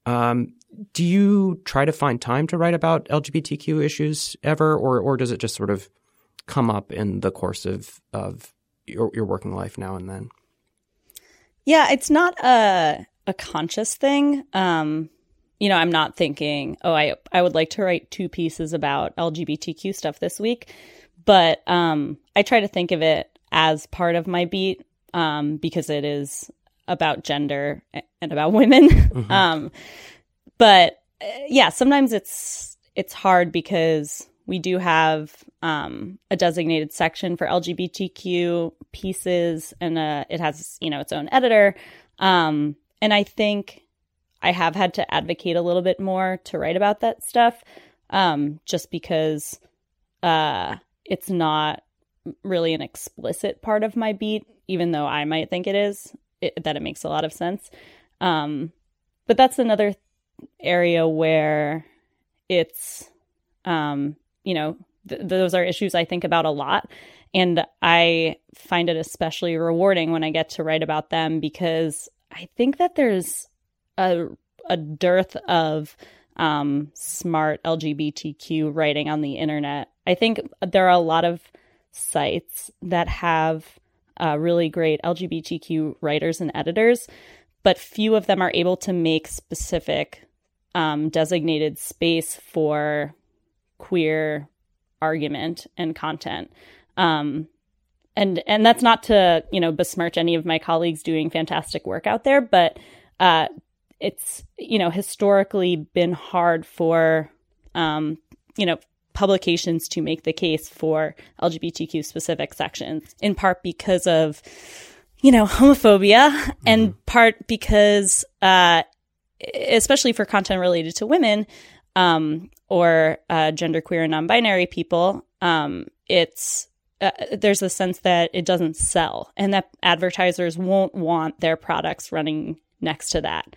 Um, do you try to find time to write about LGBTQ issues ever, or or does it just sort of come up in the course of of your, your working life now and then? Yeah, it's not a a conscious thing. Um, you know, I'm not thinking, oh, I I would like to write two pieces about LGBTQ stuff this week, but um, I try to think of it as part of my beat um, because it is about gender and about women. Mm-hmm. um, but uh, yeah, sometimes it's it's hard because we do have um, a designated section for LGBTQ pieces, and uh, it has you know its own editor. Um, and I think I have had to advocate a little bit more to write about that stuff, um, just because uh, it's not really an explicit part of my beat, even though I might think it is, it, that it makes a lot of sense. Um, but that's another area where it's, um, you know, th- those are issues I think about a lot. And I find it especially rewarding when I get to write about them because I think that there's a a dearth of um, smart LGBTQ writing on the internet. I think there are a lot of sites that have uh, really great LGBTQ writers and editors, but few of them are able to make specific um, designated space for queer argument and content. Um, and and that's not to you know besmirch any of my colleagues doing fantastic work out there, but uh, it's you know historically been hard for um, you know publications to make the case for LGBTQ specific sections, in part because of you know homophobia, mm-hmm. and part because uh, especially for content related to women um, or uh, genderqueer and non-binary people, um, it's uh, there's a sense that it doesn't sell and that advertisers won't want their products running next to that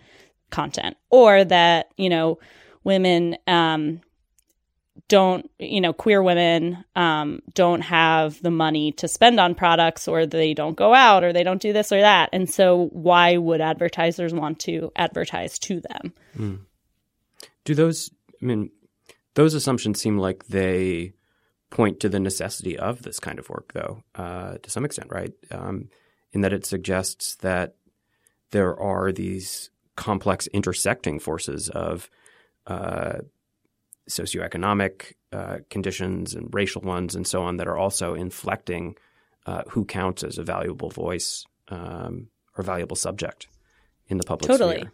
content or that you know women um, don't you know queer women um, don't have the money to spend on products or they don't go out or they don't do this or that and so why would advertisers want to advertise to them mm. do those i mean those assumptions seem like they point to the necessity of this kind of work, though, uh, to some extent, right? Um, in that it suggests that there are these complex intersecting forces of uh, socioeconomic uh, conditions and racial ones and so on that are also inflecting uh, who counts as a valuable voice um, or valuable subject in the public totally. sphere.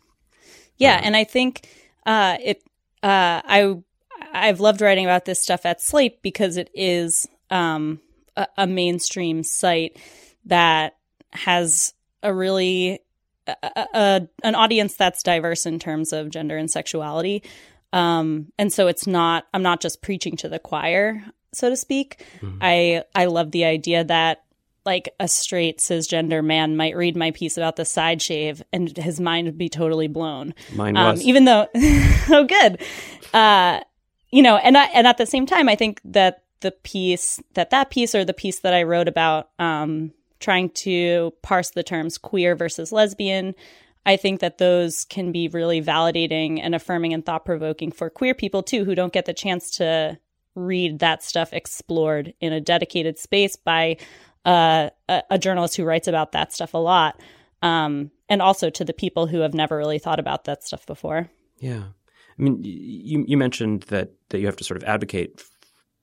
Yeah, and I think uh, it. Uh, I I've loved writing about this stuff at Slate because it is um, a, a, mainstream site that has a really a, a, an audience that's diverse in terms of gender and sexuality. Um, and so it's not I'm not just preaching to the choir, so to speak. Mm-hmm. I I love the idea that like a straight cisgender man might read my piece about the side shave and his mind would be totally blown. Mine was. Um, even though, oh, good. Uh, you know, and I, and at the same time, I think that the piece that that piece or the piece that I wrote about um, trying to parse the terms queer versus lesbian, I think that those can be really validating and affirming and thought provoking for queer people too, who don't get the chance to read that stuff explored in a dedicated space by uh, a, a, journalist who writes about that stuff a lot, um, and also to the people who have never really thought about that stuff before. Yeah. I mean, you you mentioned that that you have to sort of advocate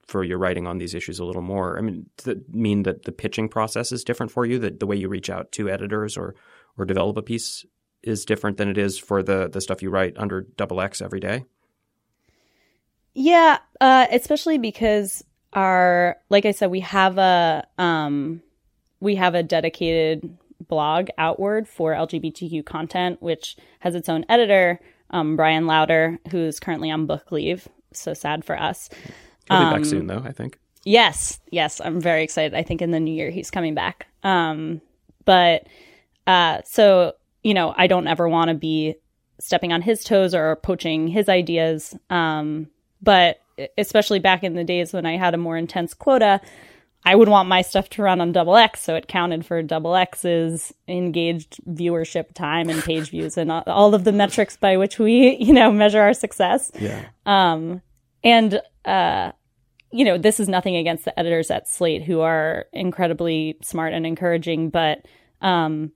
for your writing on these issues a little more. I mean, does that mean that the pitching process is different for you? That the way you reach out to editors or or develop a piece is different than it is for the the stuff you write under double X every day? Yeah, uh, especially because our like I said, we have a um, we have a dedicated blog outward for LGBTQ content, which has its own editor um, Bryan Lowder, who's currently on book leave. So sad for us. He'll be um, back soon, though. I think. Yes, yes, I'm very excited. I think in the new year he's coming back. Um, but uh, so you know, I don't ever want to be stepping on his toes or poaching his ideas. Um, but especially back in the days when I had a more intense quota, I would want my stuff to run on double X, so it counted for double X's engaged viewership time and page views and all of the metrics by which we, you know, measure our success. Yeah. Um, and uh, you know, this is nothing against the editors at Slate who are incredibly smart and encouraging, but um,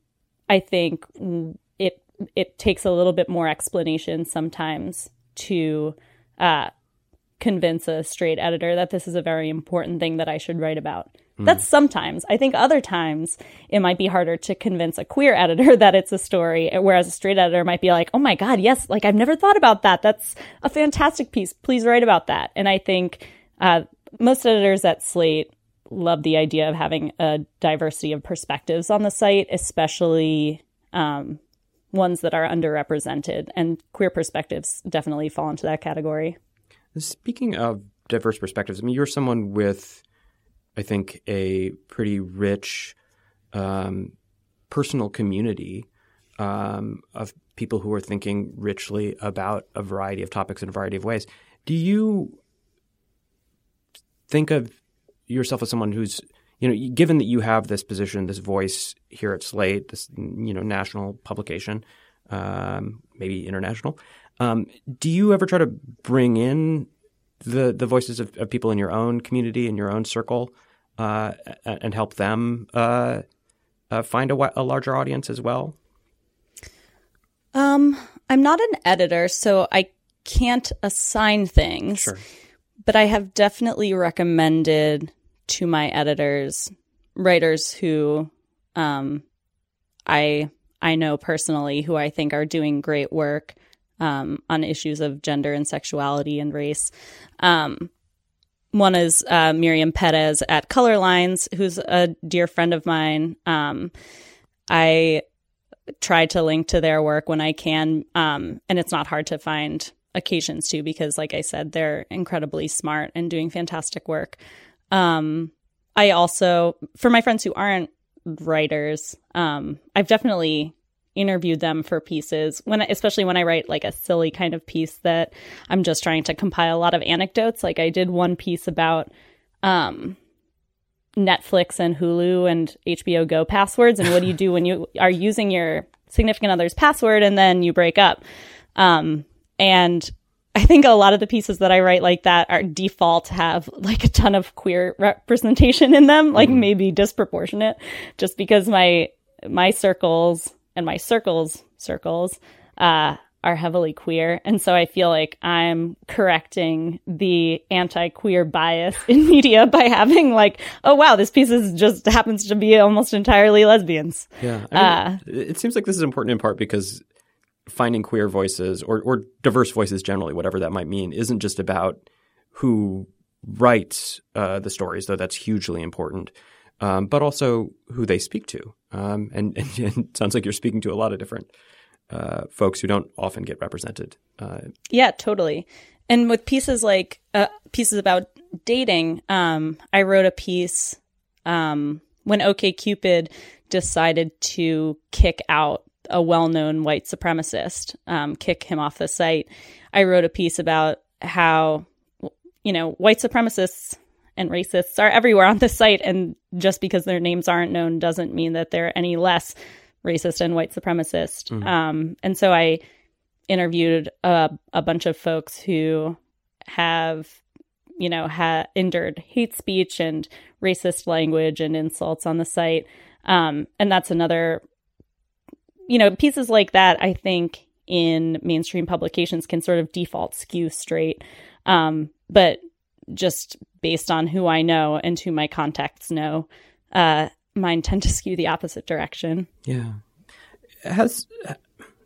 I think it it takes a little bit more explanation sometimes to uh, convince a straight editor that this is a very important thing that I should write about. Mm. That's sometimes. I think other times it might be harder to convince a queer editor that it's a story, whereas a straight editor might be like, oh my God, yes, like I've never thought about that. That's a fantastic piece. Please write about that. And I think uh, most editors at Slate love the idea of having a diversity of perspectives on the site, especially um, ones that are underrepresented. And queer perspectives definitely fall into that category. Speaking of diverse perspectives, I mean, you're someone with, I think, a pretty rich um, personal community um, of people who are thinking richly about a variety of topics in a variety of ways. Do you think of yourself as someone who's, you know, given that you have this position, this voice here at Slate, this, you know, national publication, um, maybe international, um, do you ever try to bring in the the voices of, of people in your own community, in your own circle, uh, and help them uh, uh, find a, a, larger audience as well? Um, I'm not an editor, so I can't assign things. Sure. But I have definitely recommended to my editors writers who um, I I know personally who I think are doing great work um, on issues of gender and sexuality and race. Um, one is uh, Miriam Perez at Colorlines, who's a dear friend of mine. Um, I try to link to their work when I can, um, and it's not hard to find occasions to because, like I said, they're incredibly smart and doing fantastic work. Um, I also, for my friends who aren't writers, um, I've definitely interviewed them for pieces. When especially when I write like a silly kind of piece that I'm just trying to compile a lot of anecdotes. Like I did one piece about um Netflix and Hulu and HBO Go passwords and what do you do when you are using your significant other's password and then you break up. Um and I think a lot of the pieces that I write like that are default have like a ton of queer representation in them, like mm-hmm. maybe disproportionate, just because my my circles and my circles circles uh, are heavily queer, and so I feel like I'm correcting the anti-queer bias in media by having like, oh wow, this piece is just happens to be almost entirely lesbians. Yeah, I mean, uh, it seems like this is important in part because finding queer voices or, or diverse voices generally, whatever that might mean, isn't just about who writes uh, the stories, though that's hugely important um, but also who they speak to. Um, and, and, and, it sounds like you're speaking to a lot of different uh, folks who don't often get represented. Uh, yeah, totally. And with pieces like uh, pieces about dating, um, I wrote a piece um, when Cupid decided to kick out a well-known white supremacist, um, kick him off the site. I wrote a piece about how you know white supremacists and racists are everywhere on the site. And just because their names aren't known doesn't mean that they're any less racist and white supremacist. Mm-hmm. Um, and so I interviewed a, a bunch of folks who have, you know, ha- endured hate speech and racist language and insults on the site. Um, and that's another, you know, pieces like that, I think in mainstream publications can sort of default skew straight. Um, but just based on who I know and who my contacts know, uh, mine tend to skew the opposite direction. Yeah. Has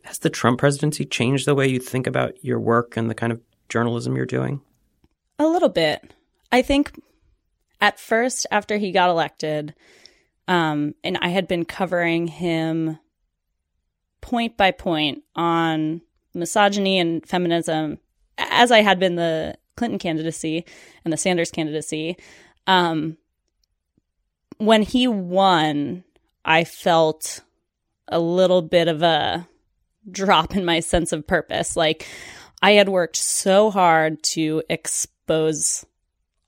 has the Trump presidency changed the way you think about your work and the kind of journalism you're doing? A little bit. I think at first, after he got elected, um, and I had been covering him point by point on misogyny and feminism, as I had been the Clinton candidacy and the Sanders candidacy. Um, when he won, I felt a little bit of a drop in my sense of purpose. Like I had worked so hard to expose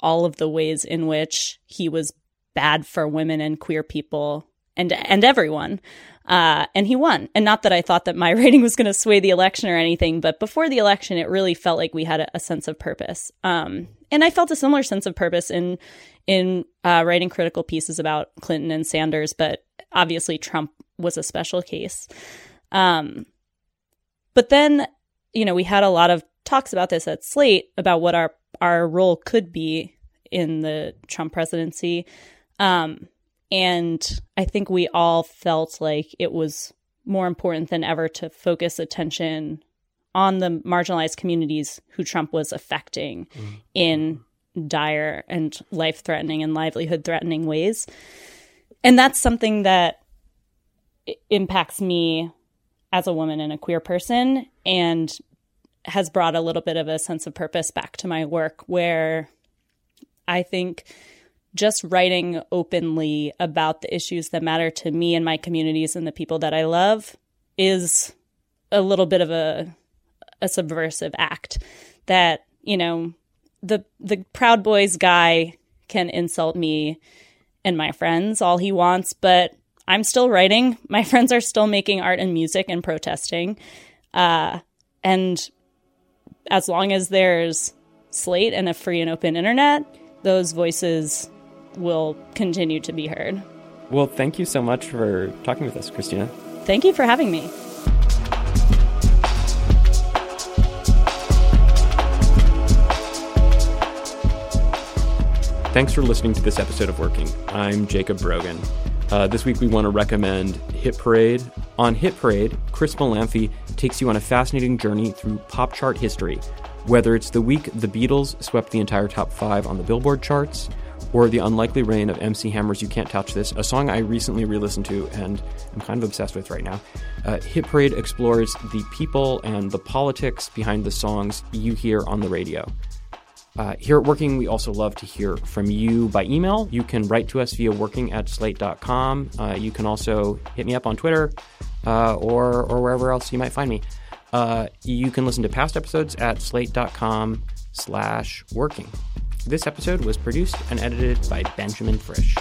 all of the ways in which he was bad for women and queer people and and everyone. Uh, and he won. And not that I thought that my rating was going to sway the election or anything, but before the election, it really felt like we had a, a sense of purpose. Um, and I felt a similar sense of purpose in in uh, writing critical pieces about Clinton and Sanders, but obviously Trump was a special case. Um, but then, you know, we had a lot of talks about this at Slate about what our our role could be in the Trump presidency. Um, and I think we all felt like it was more important than ever to focus attention on the marginalized communities who Trump was affecting mm-hmm. in dire and life threatening and livelihood threatening ways. And that's something that impacts me as a woman and a queer person and has brought a little bit of a sense of purpose back to my work where I think just writing openly about the issues that matter to me and my communities and the people that I love is a little bit of a a subversive act that, you know, the the Proud Boys guy can insult me and my friends all he wants, but I'm still writing. My friends are still making art and music and protesting. Uh, and as long as there's Slate and a free and open internet, those voices will continue to be heard. Well, thank you so much for talking with us, Christina. Thank you for having me. Thanks for listening to this episode of Working. I'm Jacob Brogan. Uh, this week we want to recommend Hit Parade. On Hit Parade, Chris Molanphy takes you on a fascinating journey through pop chart history. Whether it's the week the Beatles swept the entire top five on the Billboard charts, or the unlikely reign of MC Hammer's You Can't Touch This, a song I recently re listened to and I'm kind of obsessed with right now. Uh, Hit Parade explores the people and the politics behind the songs you hear on the radio. Uh, here at Working, we also love to hear from you by email. You can write to us via working at slate.com. Uh, you can also hit me up on Twitter uh, or, or wherever else you might find me. Uh, you can listen to past episodes at slate.com slash working. This episode was produced and edited by Benjamin Frisch.